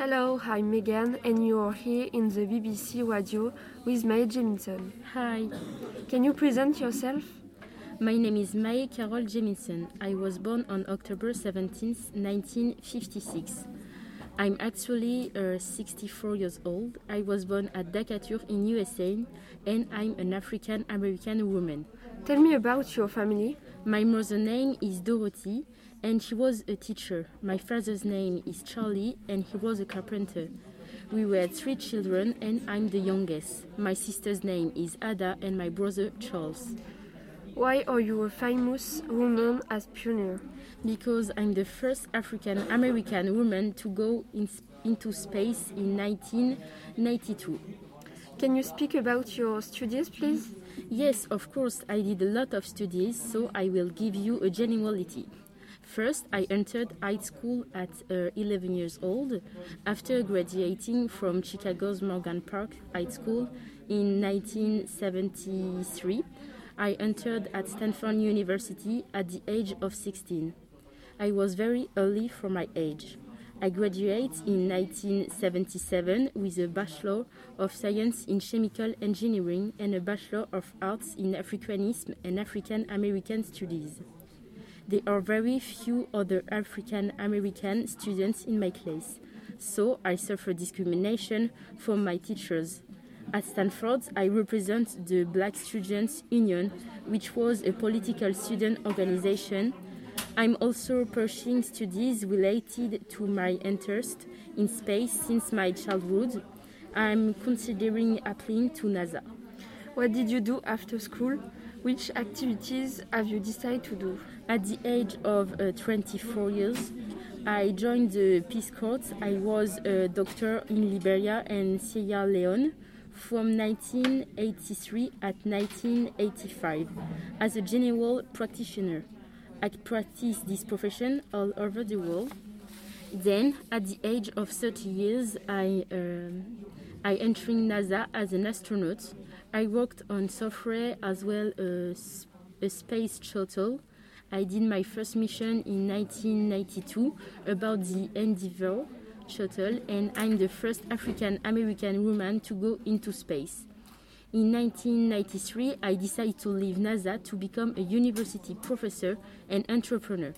Hello, I'm Megan, and you are here in the BBC radio with Mae Jemison. Hi, Can you present yourself? my name is Mae Carol Jemison. I was born on October 17, 1956. I'm actually uh, 64 years old. I was born at Decatur in USA, and I'm an African American woman. Tell me about your family. My mother's name is Dorothy, and she was a teacher. My father's name is Charlie, and he was a carpenter. We were three children, and I'm the youngest. My sister's name is Ada, and my brother Charles. Why are you a famous woman as pioneer? Because I'm the first African American woman to go in, into space in 1992. Can you speak about your studies, please? Yes, of course, I did a lot of studies, so I will give you a generality. First, I entered high school at uh, 11 years old. After graduating from Chicago's Morgan Park High School in 1973, I entered at Stanford University at the age of 16. I was very early for my age. I graduated in 1977 with a Bachelor of Science in Chemical Engineering and a Bachelor of Arts in Africanism and African American Studies. There are very few other African American students in my class, so I suffer discrimination from my teachers. At Stanford, I represent the Black Students Union, which was a political student organization. I'm also pursuing studies related to my interest in space since my childhood. I'm considering applying to NASA. What did you do after school? Which activities have you decided to do? At the age of uh, 24 years, I joined the Peace Corps. I was a doctor in Liberia and Sierra Leone from 1983 at 1985 as a general practitioner. I practiced this profession all over the world. Then, at the age of 30 years, I, um, I entered NASA as an astronaut. I worked on software as well as a space shuttle. I did my first mission in 1992 about the Endeavour shuttle, and I'm the first African American woman to go into space. In 1993, I decided to leave NASA to become a university professor and entrepreneur.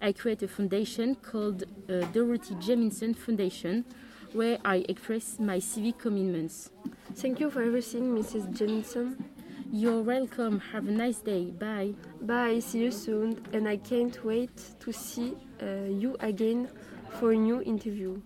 I created a foundation called uh, Dorothy Jemison Foundation, where I express my civic commitments. Thank you for everything, Mrs. Jemison. You're welcome. Have a nice day. Bye. Bye, see you soon, and I can't wait to see uh, you again for a new interview.